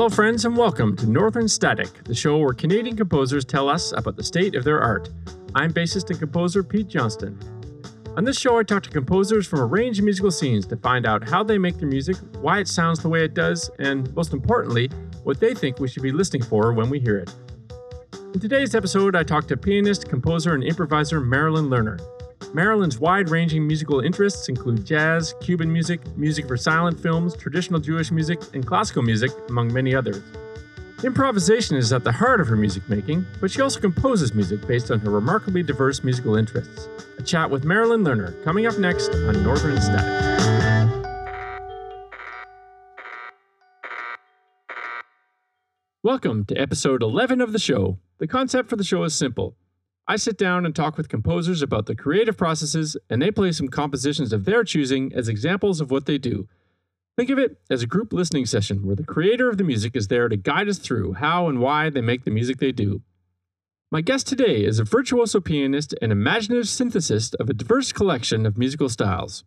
Hello, friends, and welcome to Northern Static, the show where Canadian composers tell us about the state of their art. I'm bassist and composer Pete Johnston. On this show, I talk to composers from a range of musical scenes to find out how they make their music, why it sounds the way it does, and most importantly, what they think we should be listening for when we hear it. In today's episode, I talk to pianist, composer, and improviser Marilyn Lerner. Marilyn's wide ranging musical interests include jazz, Cuban music, music for silent films, traditional Jewish music, and classical music, among many others. Improvisation is at the heart of her music making, but she also composes music based on her remarkably diverse musical interests. A chat with Marilyn Lerner coming up next on Northern Static. Welcome to episode 11 of the show. The concept for the show is simple. I sit down and talk with composers about the creative processes, and they play some compositions of their choosing as examples of what they do. Think of it as a group listening session where the creator of the music is there to guide us through how and why they make the music they do. My guest today is a virtuoso pianist and imaginative synthesist of a diverse collection of musical styles.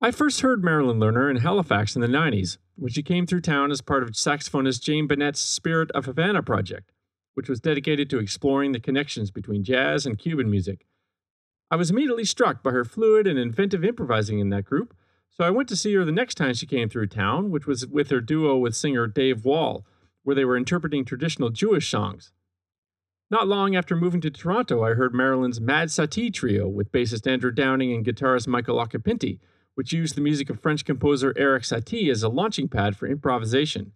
I first heard Marilyn Lerner in Halifax in the 90s, when she came through town as part of saxophonist Jane Bunnett's Spirit of Havana project which was dedicated to exploring the connections between jazz and Cuban music. I was immediately struck by her fluid and inventive improvising in that group, so I went to see her the next time she came through town, which was with her duo with singer Dave Wall, where they were interpreting traditional Jewish songs. Not long after moving to Toronto, I heard Marilyn's Mad Satie trio with bassist Andrew Downing and guitarist Michael Occhipinti, which used the music of French composer Erik Satie as a launching pad for improvisation.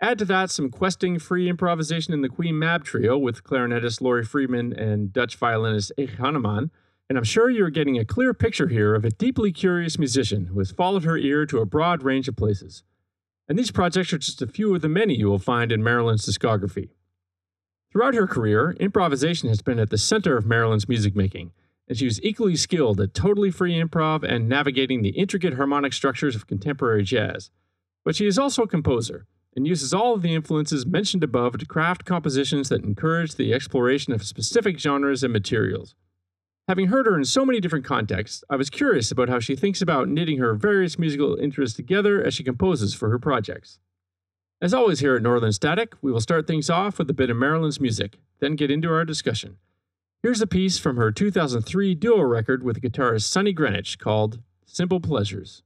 Add to that some questing free improvisation in the Queen Mab trio with clarinetist Lori Freedman and Dutch violinist Ig Henneman, and I'm sure you're getting a clear picture here of a deeply curious musician who has followed her ear to a broad range of places. And these projects are just a few of the many you will find in Marilyn's discography. Throughout her career, improvisation has been at the center of Marilyn's music making, and she was equally skilled at totally free improv and navigating the intricate harmonic structures of contemporary jazz. But she is also a composer and uses all of the influences mentioned above to craft compositions that encourage the exploration of specific genres and materials. Having heard her in so many different contexts, I was curious about how she thinks about knitting her various musical interests together as she composes for her projects. As always, here at Northern Static, we will start things off with a bit of Marilyn's music, then get into our discussion. Here's a piece from her 2003 duo record with guitarist Sonny Greenwich called Simple Pleasures.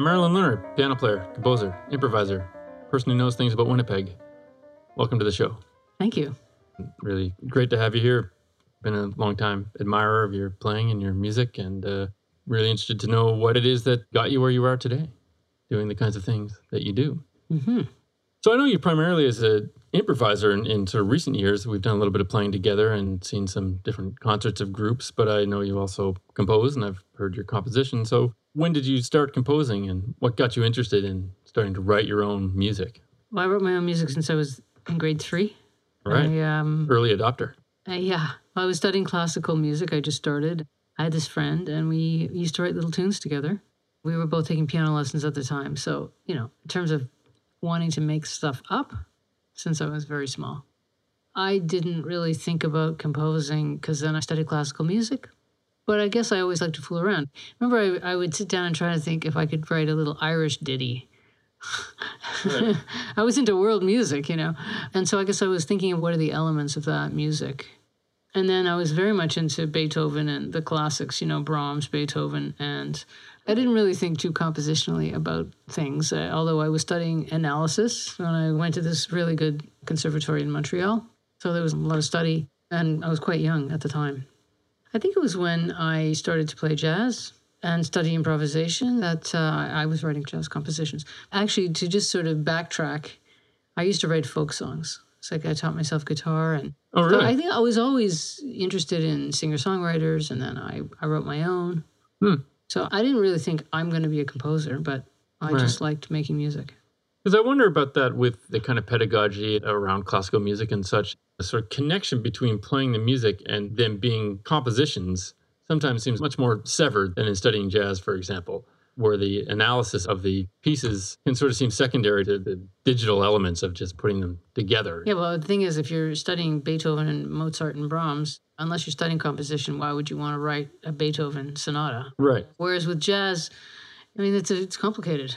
Marilyn Lerner, piano player, composer, improviser, person who knows things about Winnipeg. Welcome to the show. Thank you. Really great to have you here. Been a long time admirer of your playing and your music, and uh, really interested to know what it is that got you where you are today, doing the kinds of things that you do. Mm-hmm. So I know you primarily as an improviser in, in sort of recent years. We've done a little bit of playing together and seen some different concerts of groups, but I know you also compose, and I've heard your composition. So when did you start composing and what got you interested in starting to write your own music? Well, I wrote my own music since I was in grade three. Right. I, um, Early adopter. uh, yeah. I was studying classical music. I just started. I had this friend, and we used to write little tunes together. We were both taking piano lessons at the time. So, you know, in terms of wanting to make stuff up since I was very small, I didn't really think about composing because then I studied classical music. But I guess I always liked to fool around. Remember, I, I would sit down and try to think if I could write a little Irish ditty. I was into world music, you know. And so I guess I was thinking of what are the elements of that music. And then I was very much into Beethoven and the classics, you know, Brahms, Beethoven. And I didn't really think too compositionally about things, uh, although I was studying analysis when I went to this really good conservatory in Montreal. So there was a lot of study, and I was quite young at the time. I think it was when I started to play jazz and study improvisation that uh, I was writing jazz compositions. Actually, to just sort of backtrack, I used to write folk songs. It's like I taught myself guitar, and Oh, really? I think I was always interested in singer songwriters, and then I, I wrote my own. Hmm. So I didn't really think I'm going to be a composer, but I Right. just liked making music. Because I wonder about that with the kind of pedagogy around classical music and such. The sort of connection between playing the music and them being compositions sometimes seems much more severed than in studying jazz, for example, where the analysis of the pieces can sort of seem secondary to the digital elements of just putting them together. Yeah, well, the thing is, if you're studying Beethoven and Mozart and Brahms, unless you're studying composition, why would you want to write a Beethoven sonata? Right. Whereas with jazz, I mean, it's it's complicated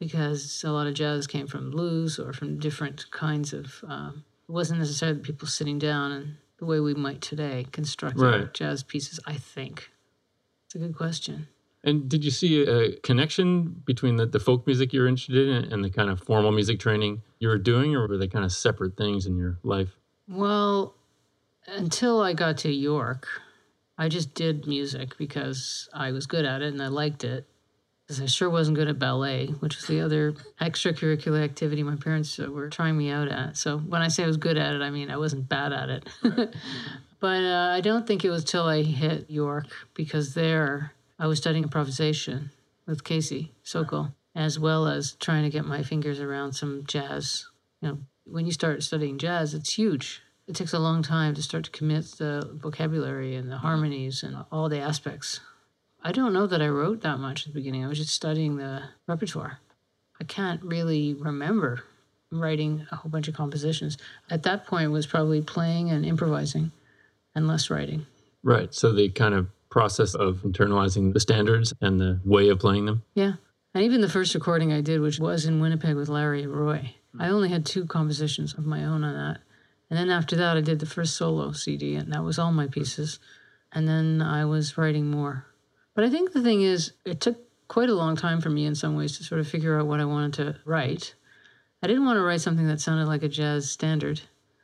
because a lot of jazz came from blues or from different kinds of. Um, it wasn't necessarily people sitting down and the way we might today construct Right. jazz pieces. I think it's a good question. And did you see a connection between the, the folk music you're interested in and the kind of formal music training you were doing, or were they kind of separate things in your life? Well, until I got to York, I just did music because I was good at it and I liked it. Because I sure wasn't good at ballet, which was the other extracurricular activity my parents uh, were trying me out at. So when I say I was good at it, I mean I wasn't bad at it. but uh, I don't think it was till I hit York because there I was studying improvisation with Casey Sokol, as well as trying to get my fingers around some jazz. You know, when you start studying jazz, it's huge. It takes a long time to start to commit the vocabulary and the harmonies and all the aspects. I don't know that I wrote that much at the beginning. I was just studying the repertoire. I can't really remember writing a whole bunch of compositions. At that point, was probably playing and improvising, and less writing. Right. So the kind of process of internalizing the standards and the way of playing them. Yeah. And even the first recording I did, which was in Winnipeg with Larry Roy, I only had two compositions of my own on that. And then after that, I did the first solo CD, and that was all my pieces. And then I was writing more. But I think the thing is, it took quite a long time for me in some ways to sort of figure out what I wanted to write. I didn't want to write something that sounded like a jazz standard.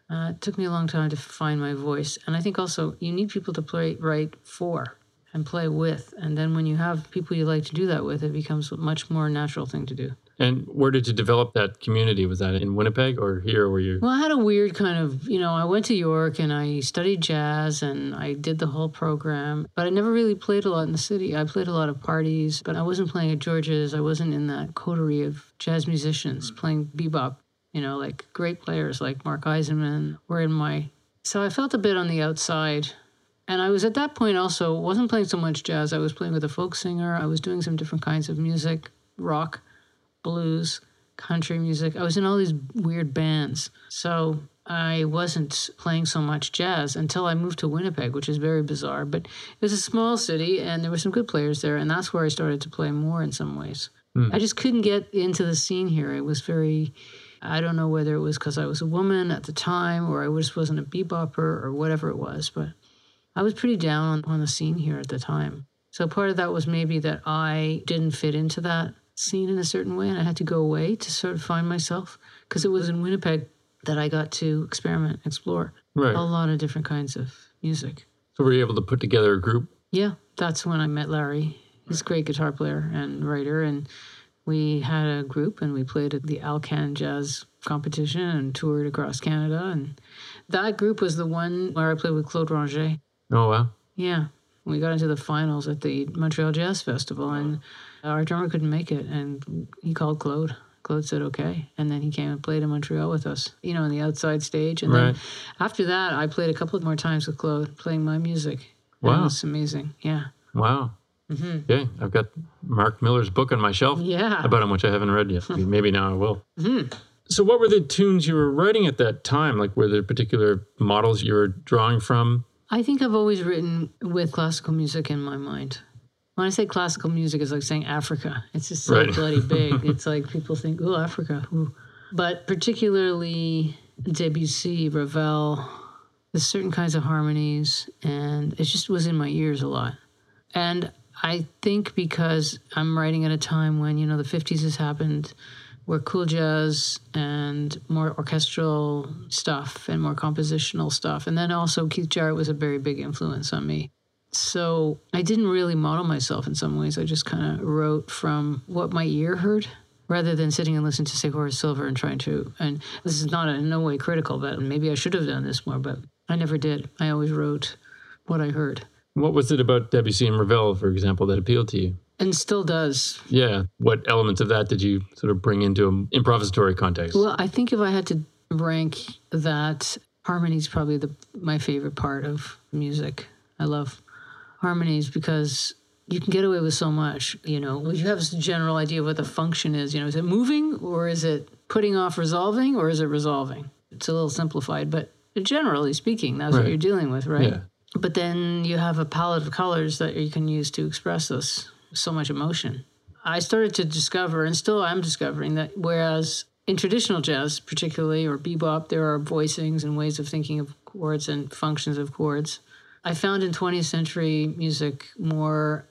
Uh, it took me a long time to find my voice. And I think also you need people to play write for and play with. And then when you have people you like to do that with, it becomes a much more natural thing to do. And where did you develop that community? Was that in Winnipeg or here where you? Well, I had a weird kind of, you know, I went to York and I studied jazz and I did the whole program, but I never really played a lot in the city. I played a lot of parties, but I wasn't playing at George's. I wasn't in that coterie of jazz musicians mm. playing bebop, you know, like great players like Mark Eisenman were in my. So I felt a bit on the outside. And I was at that point also wasn't playing so much jazz. I was playing with a folk singer. I was doing some different kinds of music, rock, blues, country music. I was in all these weird bands. So I wasn't playing so much jazz until I moved to Winnipeg, which is very bizarre. But it was a small city and there were some good players there. And that's where I started to play more in some ways. Hmm. I just couldn't get into the scene here. It was very, I don't know whether it was because I was a woman at the time or I just wasn't a bebopper or whatever it was. But I was pretty down on, on the scene here at the time. So part of that was maybe that I didn't fit into that scene in a certain way and I had to go away to sort of find myself because it was in Winnipeg that I got to experiment, explore Right. a lot of different kinds of music. So were you able to put together a group? Yeah, that's when I met Larry. He's a great guitar player and writer and we had a group and we played at the Alcan Jazz competition and toured across Canada and that group was the one where I played with Claude Ranger. Oh wow. Yeah. We got into the finals at the Montreal Jazz Festival, and our drummer couldn't make it. And he called Claude. Claude said, okay. And then he came and played in Montreal with us, you know, on the outside stage. And Right. then after that, I played a couple of more times with Claude, playing my music. Wow. It's amazing. Yeah. Wow. Mm-hmm. Okay, I've got Mark Miller's book on my shelf Yeah. about him, which I haven't read yet. Maybe now I will. Mm-hmm. So, what were the tunes you were writing at that time? Like, were there particular models you were drawing from? I think I've always written with classical music in my mind. When I say classical music, it's like saying Africa. It's just so Right. bloody big. it's like people think, oh, Africa. Ooh. But particularly Debussy, Ravel, there's certain kinds of harmonies, and it just was in my ears a lot. And I think because I'm writing at a time when, you know, the 50s has happened, where cool jazz and more orchestral stuff and more compositional stuff. And then also Keith Jarrett was a very big influence on me. So I didn't really model myself in some ways. I just kind of wrote from what my ear heard rather than sitting and listening to say Horace Silver and trying to and this is not in no way critical, but maybe I should have done this more, but I never did. I always wrote what I heard. What was it about Debussy and Ravel, for example, that appealed to you? And still does. Yeah. What elements of that did you sort of bring into an improvisatory context? Well, I think if I had to rank that, harmony is probably the my favorite part of music. I love harmonies because you can get away with so much. You know, you have a general idea of what the function is. You know, is it moving or is it putting off resolving or is it resolving? It's a little simplified, but generally speaking, that's what you're dealing with, right? Yeah. But then you have a palette of colors that you can use to express this so much emotion. I started to discover, and still I'm discovering, that whereas in traditional jazz, particularly, or bebop, there are voicings and ways of thinking of chords and functions of chords. I found in 20th century music more,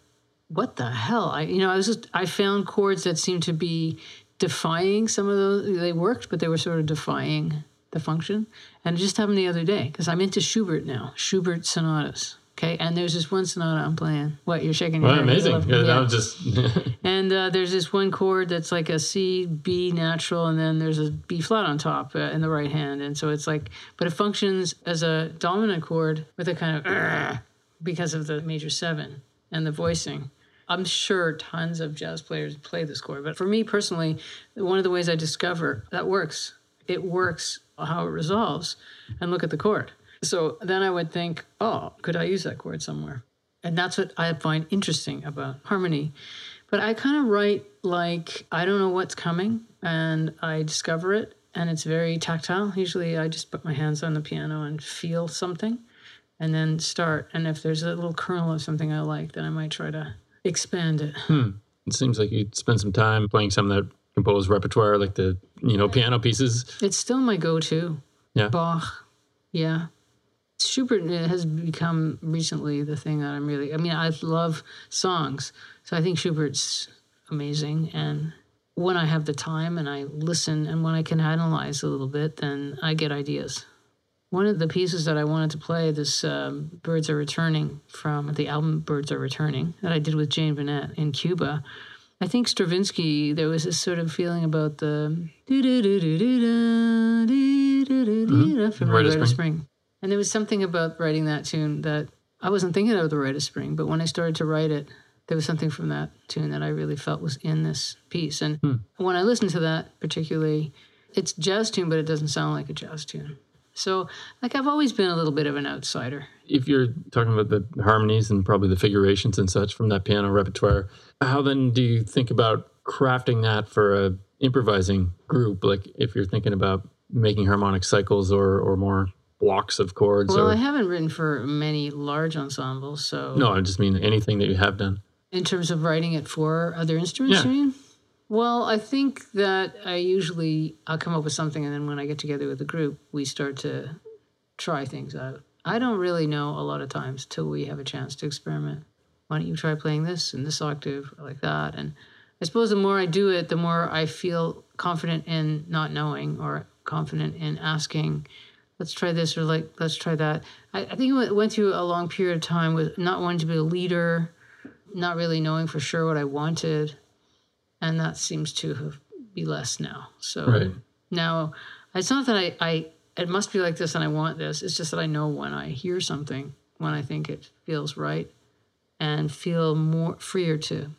what the hell? I, you know, I was just, I found chords that seemed to be defying some of those. They worked, but they were sort of defying the function. And it just happened the other day because I'm into Schubert now, Schubert sonatas. Okay, and there's this one sonata I'm playing. What you're shaking your Well, head? Amazing. Yeah, was just And uh, there's this one chord that's like a C, B natural, and then there's a B flat on top uh, in the right hand. And so it's like, but it functions as a dominant chord with a kind of because of the major seven and the voicing. I'm sure tons of jazz players play this chord, but for me personally, one of the ways I discover that works, it works how it resolves, and look at the chord. So then I would think, oh, could I use that chord somewhere? And that's what I find interesting about harmony. But I kind of write like I don't know what's coming and I discover it and it's very tactile. Usually I just put my hands on the piano and feel something and then start. And if there's a little kernel of something I like, then I might try to expand it. Hmm. it seems like you spend some time playing some of that composed repertoire, like the you know piano pieces. It's still my go to. Yeah. Bach. Yeah. Schubert has become recently the thing that I'm really. I mean, I love songs, so I think Schubert's amazing. And when I have the time and I listen and when I can analyze a little bit, then I get ideas. One of the pieces that I wanted to play, this um, "Birds Are Returning" from the album "Birds Are Returning" that I did with Jane Bunnett in Cuba. I think Stravinsky, there was this sort of feeling about the mm-hmm. from Red Spring. Spring. And there was something about writing that tune that I wasn't thinking of the Rite of Spring, but when I started to write it, there was something from that tune that I really felt was in this piece. And hmm. when I listen to that particularly, it's jazz tune, but it doesn't sound like a jazz tune. So, like, I've always been a little bit of an outsider. If you're talking about the harmonies and probably the figurations and such from that piano repertoire, how then do you think about crafting that for a improvising group? Like if you're thinking about making harmonic cycles or or more blocks of chords Well, or I haven't written for many large ensembles, so no, I just mean anything that you have done. in terms of writing it for other instruments, Yeah. you mean? Well, I think that I usually I'll come up with something, and then when I get together with the group, we start to try things out. I don't really know a lot of times till we have a chance to experiment. Why don't you try playing this in this octave like that? And I suppose the more I do it, the more I feel confident in not knowing or confident in asking. Let's try this or like let's try that. I, I think I went- through a long period of time with not wanting to be a leader, not really knowing for sure what I wanted, and that seems to be less now. So Right. now it's not that I, I it must be like this and I want this. It's just that I know when I hear something, when I think it feels right, and feel more freer to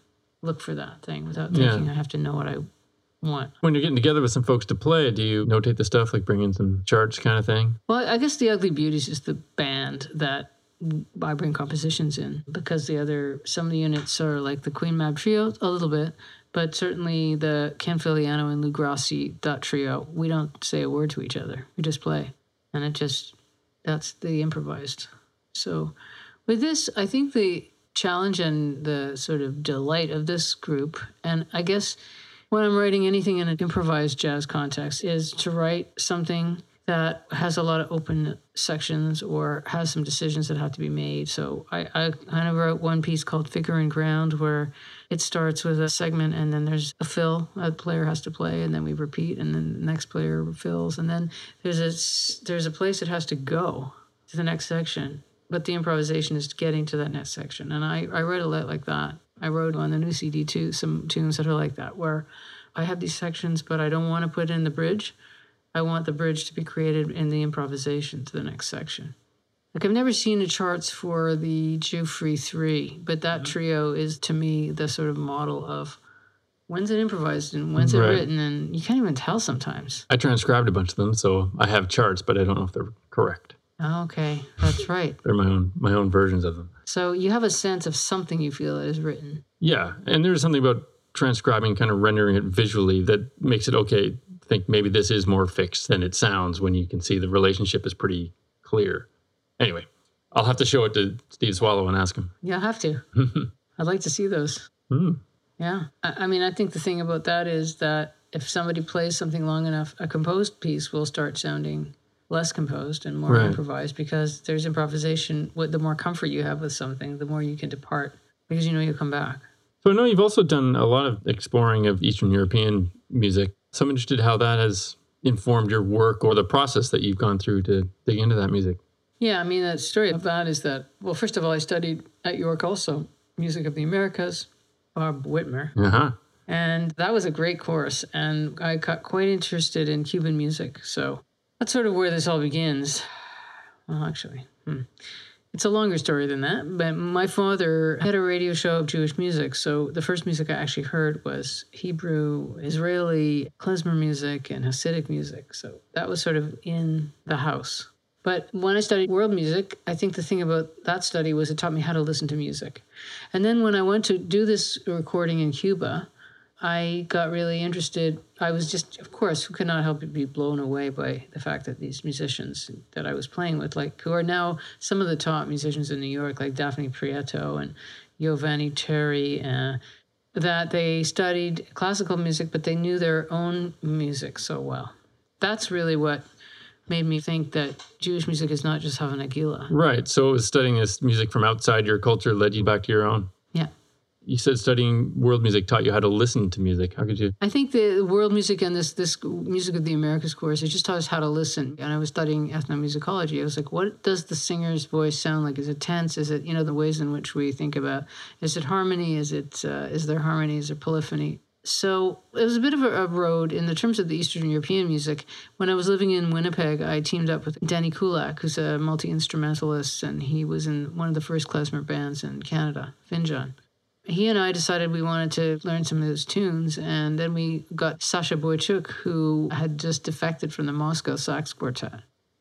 look for that thing without Yeah. thinking I have to know what I want. When you're getting together with some folks to play, do you notate the stuff like bring in some charts kind of thing? Well, I guess the Ugly Beauties is the band that I bring compositions in because the other some of the units are like the Queen Mab trio a little bit, but certainly the Ken Filiano and Lou Grassi that trio we don't say a word to each other. We just play, and it just that's the improvised. So with this, I think the challenge and the sort of delight of this group, and I guess when I'm writing anything in an improvised jazz context, is to write something that has a lot of open sections or has some decisions that have to be made. So I, I kind of wrote one piece called Figure and Ground where it starts with a segment and then there's a fill a player has to play and then we repeat and then the next player fills and then there's a there's a place it has to go to the next section. But the improvisation is getting to that next section. And i i wrote a lot like that i wrote on the new cd too some tunes that are like that where i have these sections but i don't want to put in the bridge i want the bridge to be created in the improvisation to the next section like I've never seen the charts for the Giuffre three, but that mm-hmm. trio is to me the sort of model of when's it improvised and when's Right. it written, and you can't even tell sometimes. I transcribed a bunch of them, so I have charts, but I don't know if they're correct. Okay, that's right. They're my own my own versions of them. So you have a sense of something you feel is written. Yeah, and there's something about transcribing, kind of rendering it visually, that makes it okay. Think maybe this is more fixed than it sounds when you can see the relationship is pretty clear. Anyway, I'll have to show it to Steve Swallow and ask him. Yeah, I have to. I'd like to see those. Hmm. Yeah. I, I mean, I think the thing about that is that if somebody plays something long enough, a composed piece will start sounding less composed and more Right. improvised because there's improvisation. With the more comfort you have with something, the more you can depart because you know you'll come back. So I know you've also done a lot of exploring of Eastern European music. So I'm interested how that has informed your work or the process that you've gone through to dig into that music. Yeah, I mean, the story of that is that, well, first of all, I studied at York also, music of the Americas, Bob Witmer. Uh huh. And that was a great course. And I got quite interested in Cuban music. So that's sort of where this all begins. Well, actually, hmm. it's a longer story than that. But my father had a radio show of Jewish music. So the first music I actually heard was Hebrew, Israeli, klezmer music, and Hasidic music. So that was sort of in the house. But when I studied world music, I think the thing about that study was it taught me how to listen to music. And then when I went to do this recording in Cuba, I got really interested. I was just, of course, who could not help but be blown away by the fact that these musicians that I was playing with, like who are now some of the top musicians in New York, like Dafnis Prieto and Yosvany Terry, uh, that they studied classical music, but they knew their own music so well. That's really what made me think that Jewish music is not just Hava Nagila. Right. So it was studying this music from outside your culture led you back to your own. You said studying world music taught you how to listen to music. How could you? I think the world music and this this music of the Americas course, it just taught us how to listen. And I was studying ethnomusicology. I was like, what does the singer's voice sound like? Is it tense? Is it you know the ways in which we think about? Is it harmony? Is it uh, is there harmony? Is there polyphony? So it was a bit of a, a road in the terms of the Eastern European music. When I was living in Winnipeg, I teamed up with Danny Koulack, who's a multi instrumentalist, and he was in one of the first klezmer bands in Canada, Finjan he and I decided we wanted to learn some of those tunes, and then we got Sasha Boychuk, who had just defected from the Moscow Sax Quartet.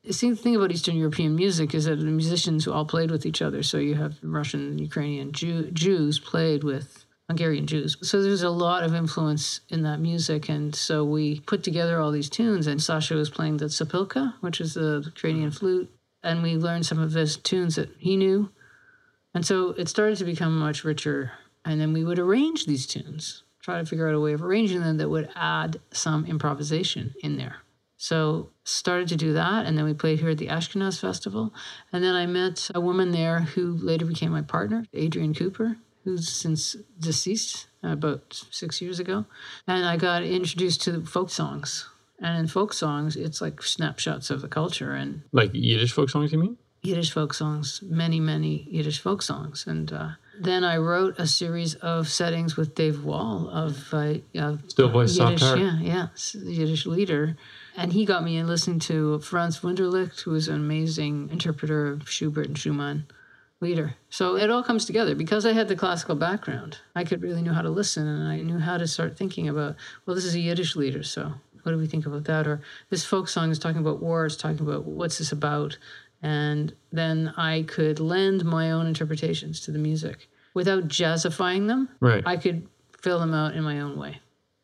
See, the thing about Eastern European music is that the musicians all played with each other. So you have Russian, Ukrainian Jew, Jews played with Hungarian Jews. So there's a lot of influence in that music. And so we put together all these tunes, and Sasha was playing the sopilka, which is the Ukrainian mm-hmm. flute. And we learned some of his tunes that he knew. And so it started to become much richer. And then we would arrange these tunes, try to figure out a way of arranging them that would add some improvisation in there. So started to do that, and then we played here at the Ashkenaz Festival. And then I met a woman there who later became my partner, Adrienne Cooper, who's since deceased uh, about six years ago. And I got introduced to folk songs. And in folk songs, it's like snapshots of the culture. And Like Yiddish folk songs, you mean? Yiddish folk songs, many, many Yiddish folk songs. And uh, then I wrote a series of settings with Dave Wall of uh, Still voice, Yiddish, heart. yeah, yeah, Yiddish lieder. And he got me in listening to Franz Wunderlich, who is an amazing interpreter of Schubert and Schumann lieder. So it all comes together. Because I had the classical background, I could really know how to listen and I knew how to start thinking about, well, this is a Yiddish lieder, so what do we think about that? Or this folk song is talking about war, it's talking about what's this about? And then I could lend my own interpretations to the music without jazzifying them. Right. I could fill them out in my own way.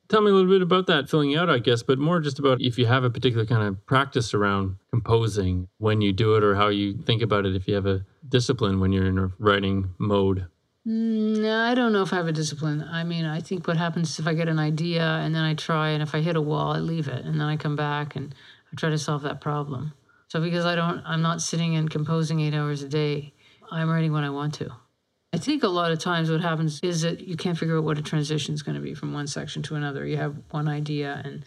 Tell me a little bit about that filling out, I guess, but more just about if you have a particular kind of practice around composing when you do it or how you think about it, if you have a discipline when you're in a writing mode. Mm, No, I don't know if I have a discipline. I mean, I think what happens is if I get an idea and then I try, and if I hit a wall, I leave it, and then I come back and I try to solve that problem. So because I don't, I'm not sitting and composing eight hours a day. I'm writing when I want to. I think a lot of times what happens is that you can't figure out what a transition is going to be from one section to another. You have one idea, and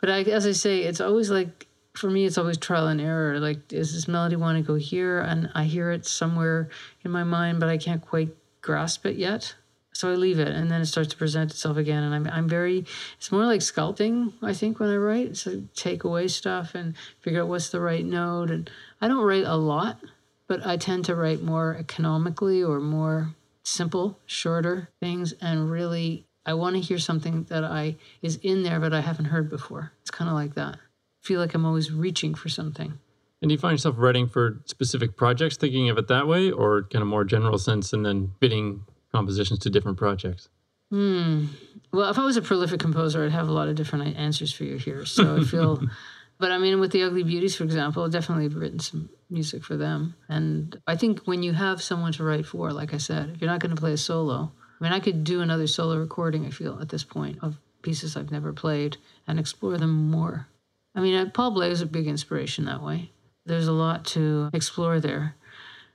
but I, as I say, it's always like for me, it's always trial and error. Like, does this melody want to go here? And I hear it somewhere in my mind, but I can't quite grasp it yet. So I leave it, and then it starts to present itself again. And I'm I'm very. It's more like sculpting, I think, when I write. So take away stuff and figure out what's the right note. And I don't write a lot, but I tend to write more economically or more simple, shorter things. And really, I want to hear something that I is in there, but I haven't heard before. It's kind of like that. I feel like I'm always reaching for something. And do you find yourself writing for specific projects, thinking of it that way, or kind of more general sense and then fitting compositions to different projects? Hmm. Well, if I was a prolific composer, I'd have a lot of different answers for you here. So I feel, but I mean, with the Ugly Beauties, for example, definitely written some music for them. And I think when you have someone to write for, like I said, if you're not going to play a solo, I mean, I could do another solo recording, I feel, at this point of pieces I've never played and explore them more. I mean, uh, Paul Bley is a big inspiration that way. There's a lot to explore there.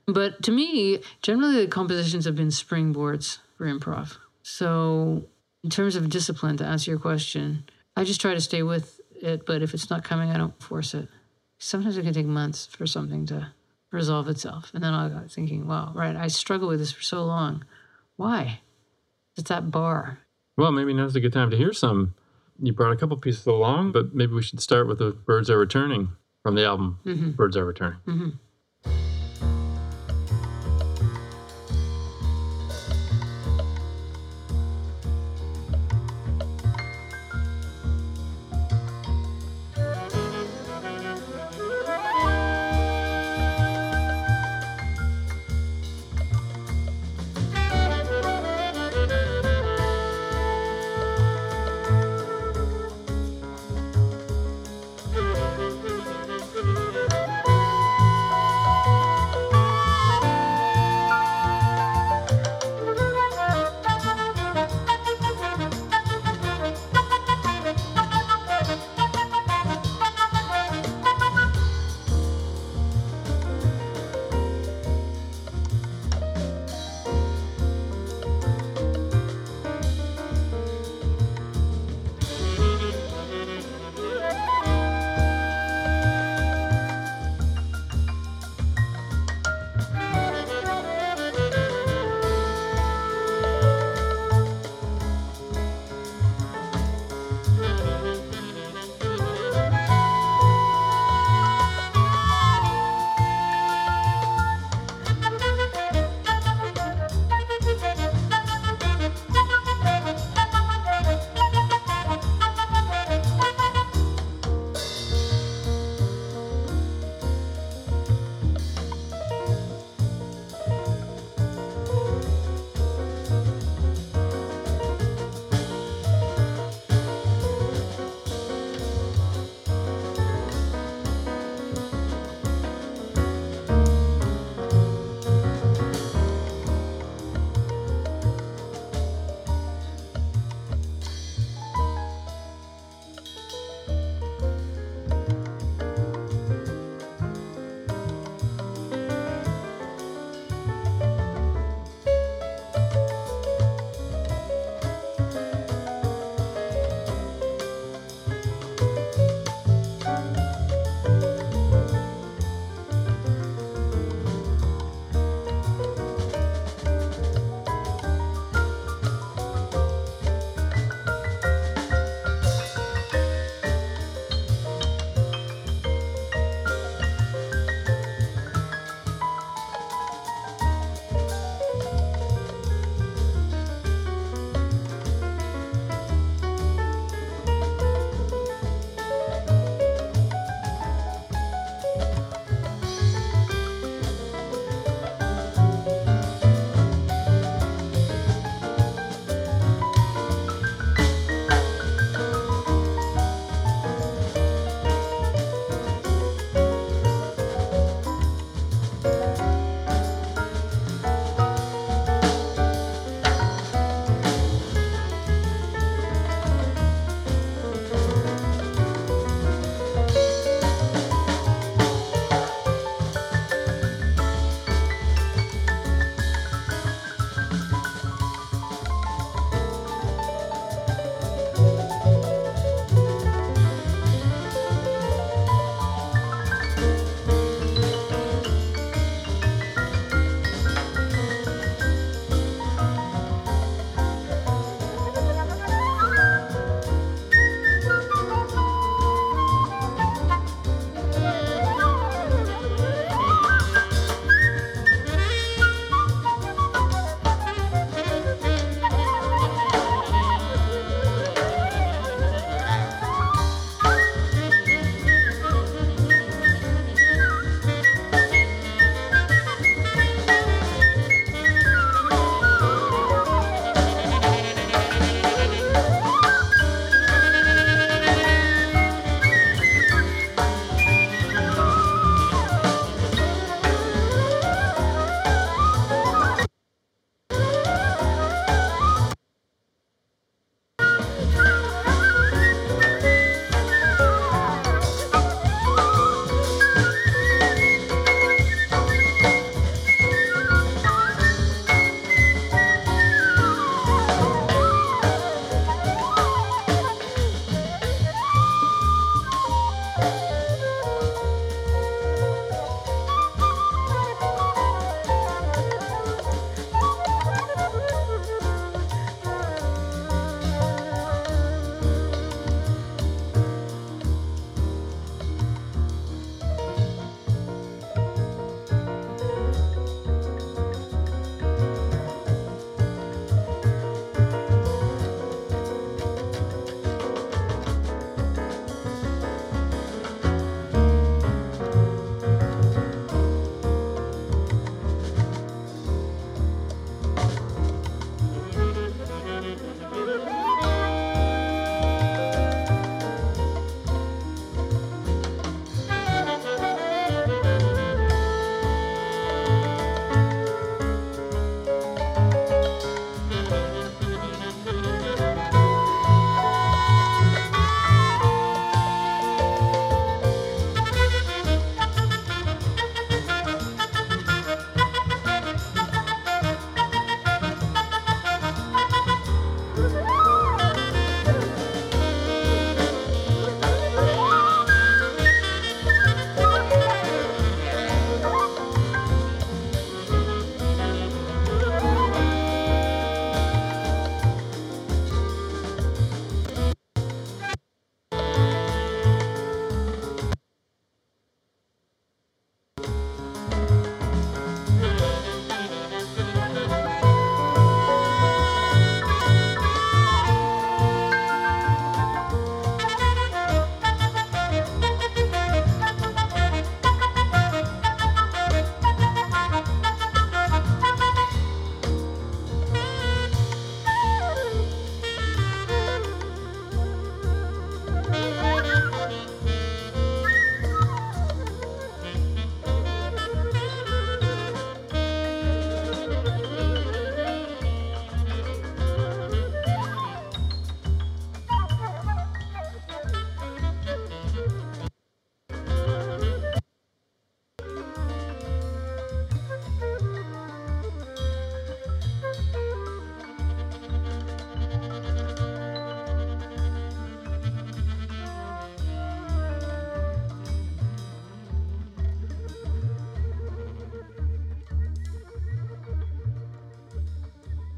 But to me, generally the compositions have been springboards for improv. So, in terms of discipline, to answer your question, I just try to stay with it. But if it's not coming, I don't force it. Sometimes it can take months for something to resolve itself. And then I'll go thinking, wow, right, I struggle with this for so long. Why? It's that bar. Well, maybe now's a good time to hear some. You brought a couple pieces along, but maybe we should start with the Birds Are Returning from the album mm-hmm. Birds Are Returning. Thank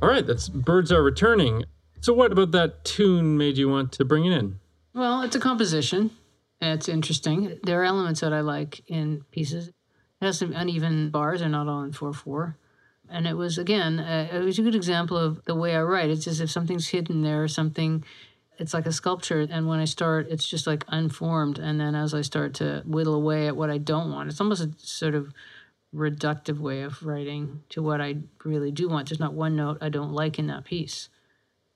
All right, that's Birds Are Returning. So, what about that tune made you want to bring it in? Well, it's a composition. It's interesting. There are elements that I like in pieces. It has some uneven bars. They're not all in 4 4. And it was, again, uh, it was a good example of the way I write. It's as if something's hidden there, or something, it's like a sculpture. And when I start, it's just like unformed. And then as I start to whittle away at what I don't want, it's almost a sort of reductive way of writing to what I really do want. There's not one note I don't like in that piece.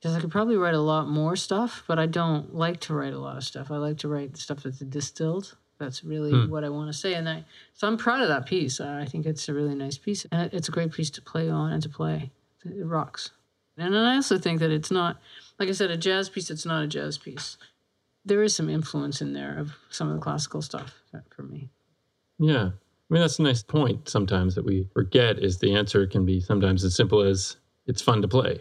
Because I could probably write a lot more stuff, but I don't like to write a lot of stuff. I like to write the stuff that's distilled. That's really Hmm. what I want to say, and I so I'm proud of that piece. I think it's a really nice piece, and it's a great piece to play on and to play. It rocks. And then I also think that it's not, like I said, a jazz piece. It's not a jazz piece. There is some influence in there of some of the classical stuff for me. Yeah. I mean, that's a nice point sometimes that we forget is the answer can be sometimes as simple as it's fun to play.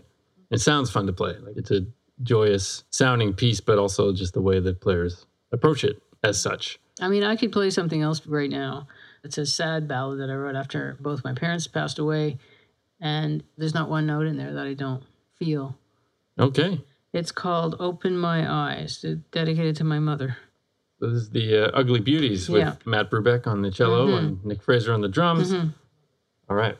It sounds fun to play. Like it's a joyous sounding piece, but also just the way that players approach it as such. I mean, I could play something else right now. It's a sad ballad that I wrote after both my parents passed away, and there's not one note in there that I don't feel. Okay. It's called Open My Eyes, dedicated to my mother. This is the uh, Ugly Beauties with Yeah. Matt Brubeck on the cello Mhm. and Nick Fraser on the drums. Mhm. All right.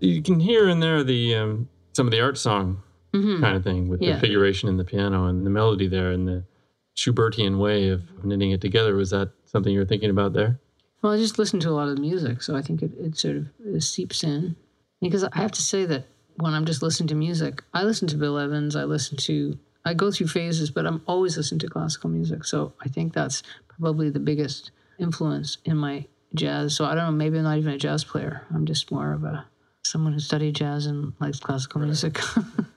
You can hear in there the um, some of the art song hmm kind of thing with Yeah. the figuration in the piano and the melody there and the Schubertian way of knitting it together. Was that something you were thinking about there? Well, I just listen to a lot of the music, so I think it, it sort of it seeps in. Because I have to say that when I'm just listening to music, I listen to Bill Evans, I listen to, I go through phases, but I'm always listening to classical music. So I think that's probably the biggest influence in my jazz. So I don't know, maybe I'm not even a jazz player. I'm just more of a someone who studied jazz and likes classical music.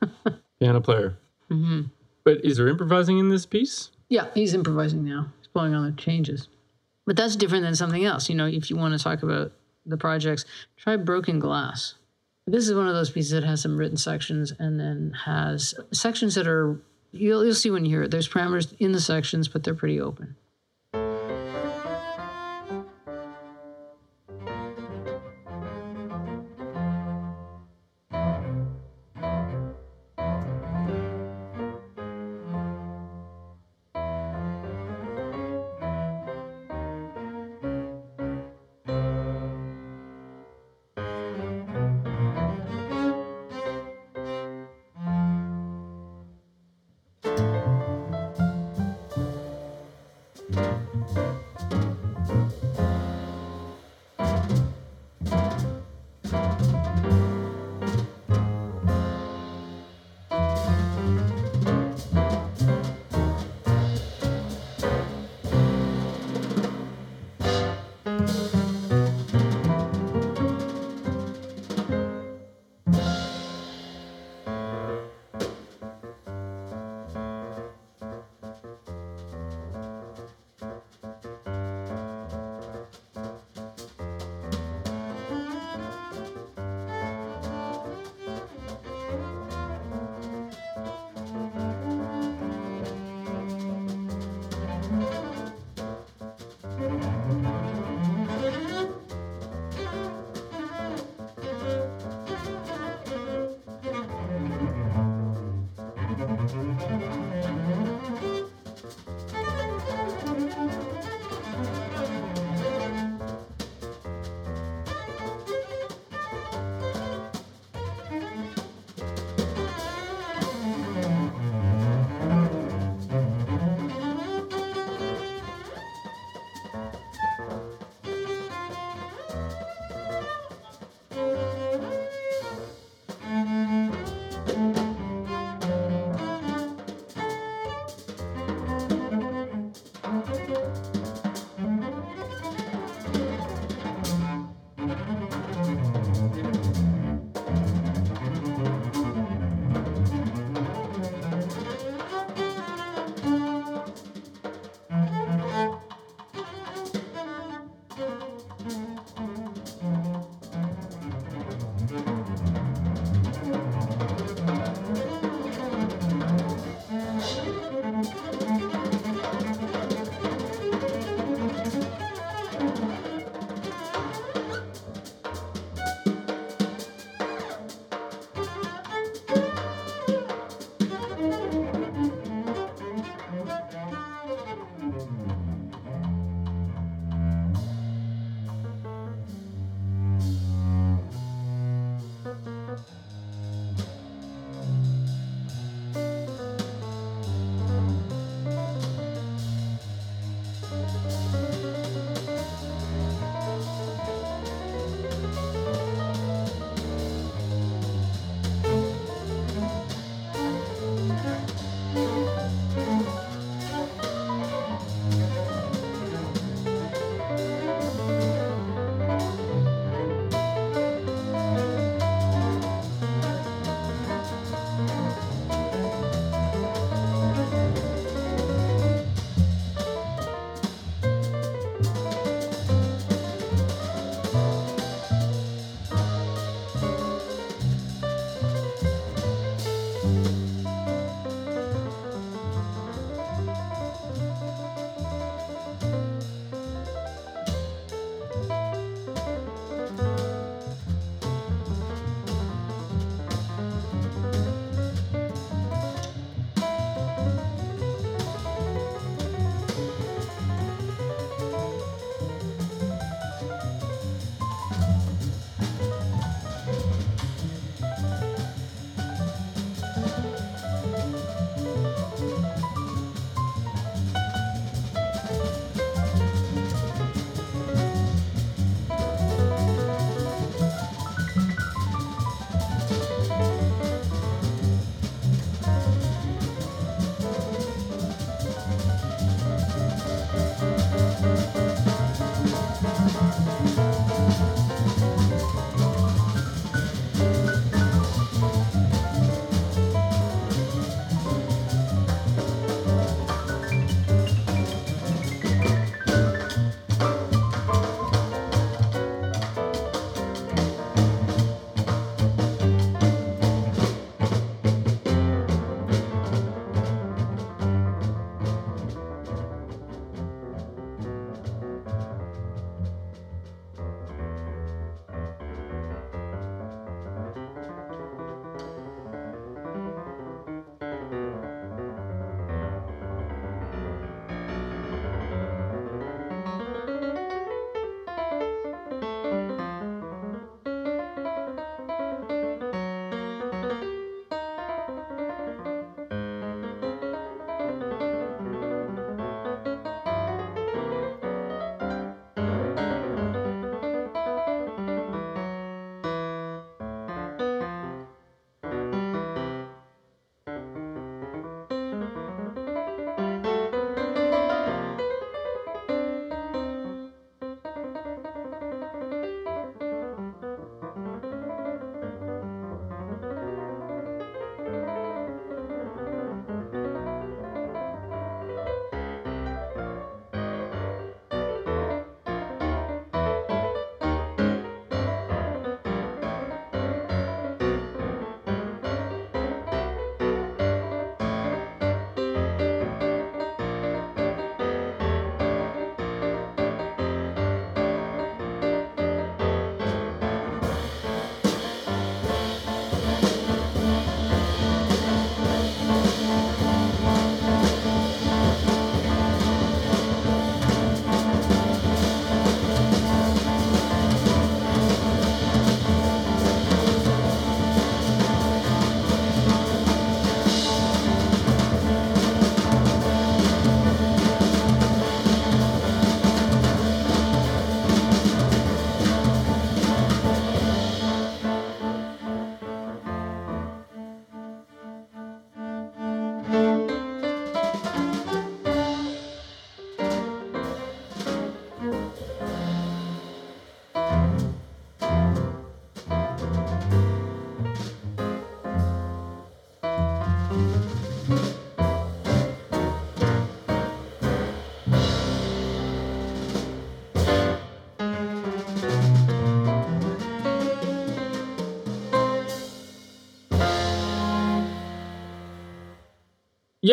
Piano player. hmm But is there improvising in this piece? Yeah, he's improvising now. He's pulling on the changes. But that's different than something else. You know, if you want to talk about the projects, try Broken Glass. This is one of those pieces that has some written sections and then has sections that are, you'll, you'll see when you hear it. There's parameters in the sections, but they're pretty open.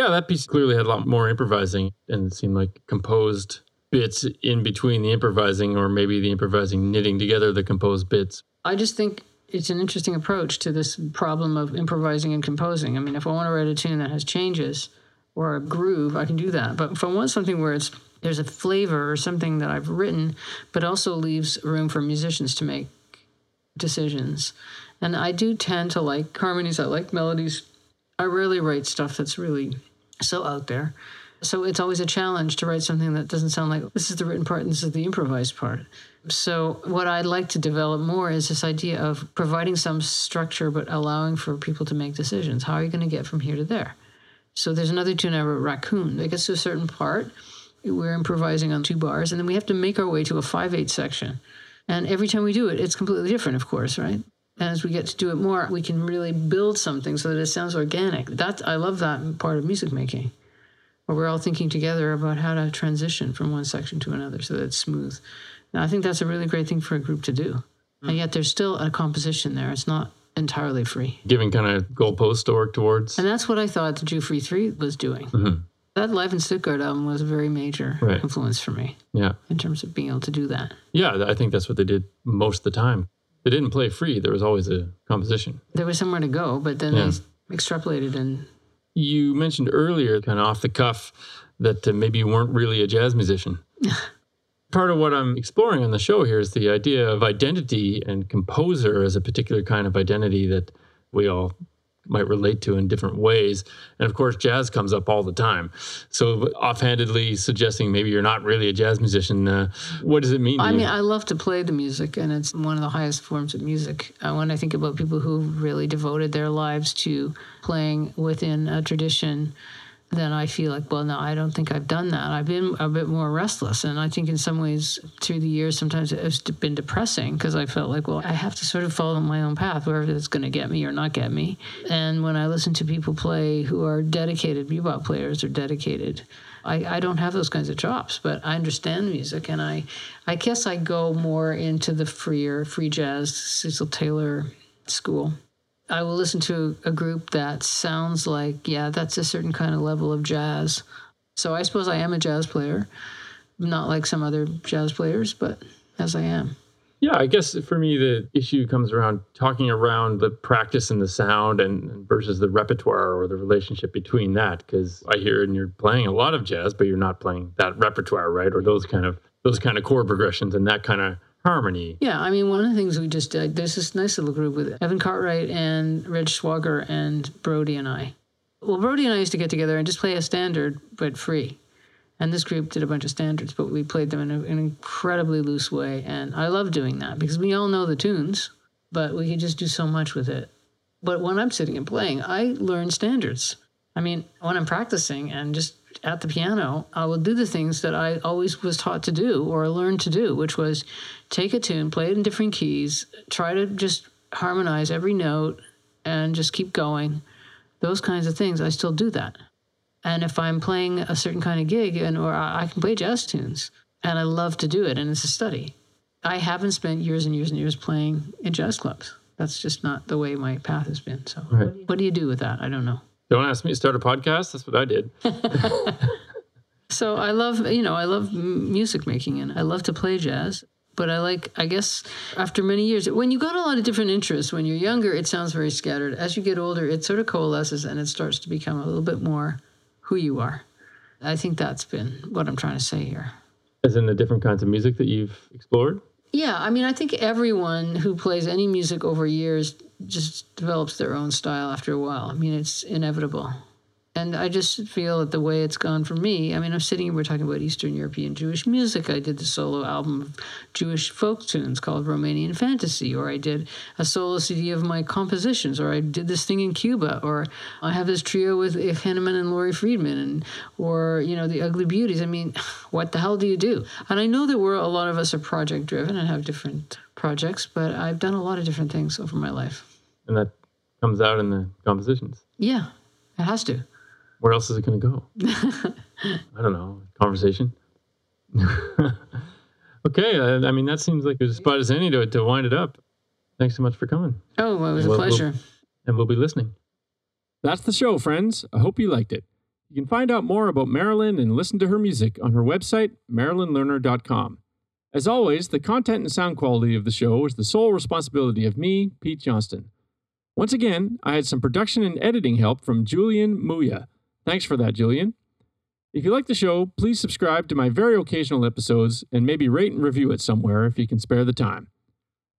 Yeah, that piece clearly had a lot more improvising and seemed like composed bits in between the improvising, or maybe the improvising knitting together the composed bits. I just think it's an interesting approach to this problem of improvising and composing. I mean, if I want to write a tune that has changes or a groove, I can do that. But if I want something where it's there's a flavor or something that I've written, but also leaves room for musicians to make decisions. And I do tend to like harmonies, I like melodies. I rarely write stuff that's really so out there. So it's always a challenge to write something that doesn't sound like this is the written part and this is the improvised part. So what I'd like to develop more is this idea of providing some structure but allowing for people to make decisions. How are you going to get from here to there? So there's another tune I wrote, Raccoon. It gets to a certain part. We're improvising on two bars, and then we have to make our way to a 5 8 section. And every time we do it, it's completely different, of course, right? And as we get to do it more, we can really build something so that it sounds organic. That I love that part of music making, where we're all thinking together about how to transition from one section to another so that it's smooth. Now, I think that's a really great thing for a group to do. And yet, there's still a composition there. It's not entirely free. Giving kind of goalposts to work towards. And that's what I thought the Giuffre 3 was doing. Mhm. That Live in Stuttgart album was a very major Right. influence for me Yeah. in terms of being able to do that. Yeah, I think that's what they did most of the time. They didn't play free, there was always a composition. There was somewhere to go, but then Yeah. they extrapolated and You mentioned earlier, kind of off the cuff, that uh, maybe you weren't really a jazz musician. Part of what I'm exploring on the show here is the idea of identity and composer as a particular kind of identity that we all might relate to in different ways. And of course, jazz comes up all the time. So, offhandedly suggesting maybe you're not really a jazz musician, uh, what does it mean? I mean, I love to play the music, and it's one of the highest forms of music. Uh, when I think about people who really devoted their lives to playing within a tradition, then I feel like, well, no, I don't think I've done that. I've been a bit more restless. And I think in some ways, through the years, sometimes it's been depressing because I felt like, well, I have to sort of follow my own path, wherever it's going to get me or not get me. And when I listen to people play who are dedicated, bebop players are dedicated. I, I don't have those kinds of chops, but I understand music, and I, I guess I go more into the freer, free jazz, Cecil Taylor school. I will listen to a group that sounds like, yeah, that's a certain kind of level of jazz. So I suppose I am a jazz player, not like some other jazz players, but as I am. Yeah, I guess for me the issue comes around talking around the practice and the sound and versus the repertoire or the relationship between that. Because I hear and you're playing a lot of jazz, but you're not playing that repertoire, right? Or those kind of those kind of chord progressions and that kind of harmony. Yeah, I mean, one of the things we just did, there's this nice little group with Evan Cartwright and Reg Schwager and Brody and I. Well, Brody and I used to get together and just play a standard, but free. And this group did a bunch of standards, but we played them in a, an incredibly loose way. And I love doing that because we all know the tunes, but we could just do so much with it. But when I'm sitting and playing, I learn standards. I mean, when I'm practicing and just at the piano, I will do the things that I always was taught to do or learned to do, which was take a tune, play it in different keys, try to just harmonize every note and just keep going. Those kinds of things, I still do that. And if I'm playing a certain kind of gig and or I can play jazz tunes and I love to do it and it's a study. I haven't spent years and years and years playing in jazz clubs. That's just not the way my path has been. So Right. what, do you, what do you do with that? I don't know. Don't ask me to start a podcast. That's what I did. So I love, you know, I love music making and I love to play jazz. But I like, I guess, after many years, when you got a lot of different interests, when you're younger, it sounds very scattered. As you get older, it sort of coalesces and it starts to become a little bit more who you are. I think that's been what I'm trying to say here. As in the different kinds of music that you've explored. Yeah, I mean, I think everyone who plays any music over years just develops their own style after a while. I mean, it's inevitable. And I just feel that the way it's gone for me, I mean, I'm sitting here, we're talking about Eastern European Jewish music. I did the solo album of Jewish folk tunes called Romanian Fantasy, or I did a solo CD of my compositions, or I did this thing in Cuba, or I have this trio with Ig Henneman and Lori Freedman, and or, you know, the Ugly Beauties. I mean, what the hell do you do? And I know that we're, a lot of us are project driven and have different projects, but I've done a lot of different things over my life. And that comes out in the compositions. Yeah, it has to. Where else is it going to go? I don't know. Conversation. okay. I, I mean, that seems like as spot as any to, to wind it up. Thanks so much for coming. Oh, it was a Well, well- pleasure. And we'll be listening. That's the show, friends. I hope you liked it. You can find out more about Marilyn and listen to her music on her website, marilynlerner.com. As always, the content and sound quality of the show is the sole responsibility of me, Pete Johnston. Once again, I had some production and editing help from Julian Muya. Thanks for that, Julian. If you like the show, please subscribe to my very occasional episodes and maybe rate and review it somewhere if you can spare the time.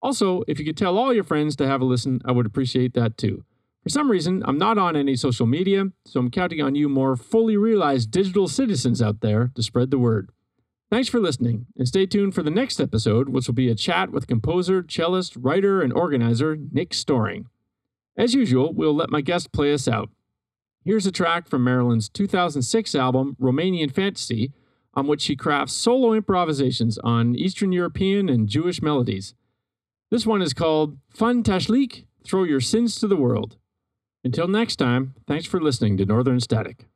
Also, if you could tell all your friends to have a listen, I would appreciate that too. For some reason, I'm not on any social media, so I'm counting on you more fully realized digital citizens out there to spread the word. Thanks for listening, and stay tuned for the next episode, which will be a chat with composer, cellist, writer, and organizer Nick Storring. As usual, we'll let my guest play us out. Here's a track from Marilyn's 2006 album, Romanian Fantasy, on which she crafts solo improvisations on Eastern European and Jewish melodies. This one is called Fun Tashlik Throw Your Sins to the World. Until next time, thanks for listening to Northern Static.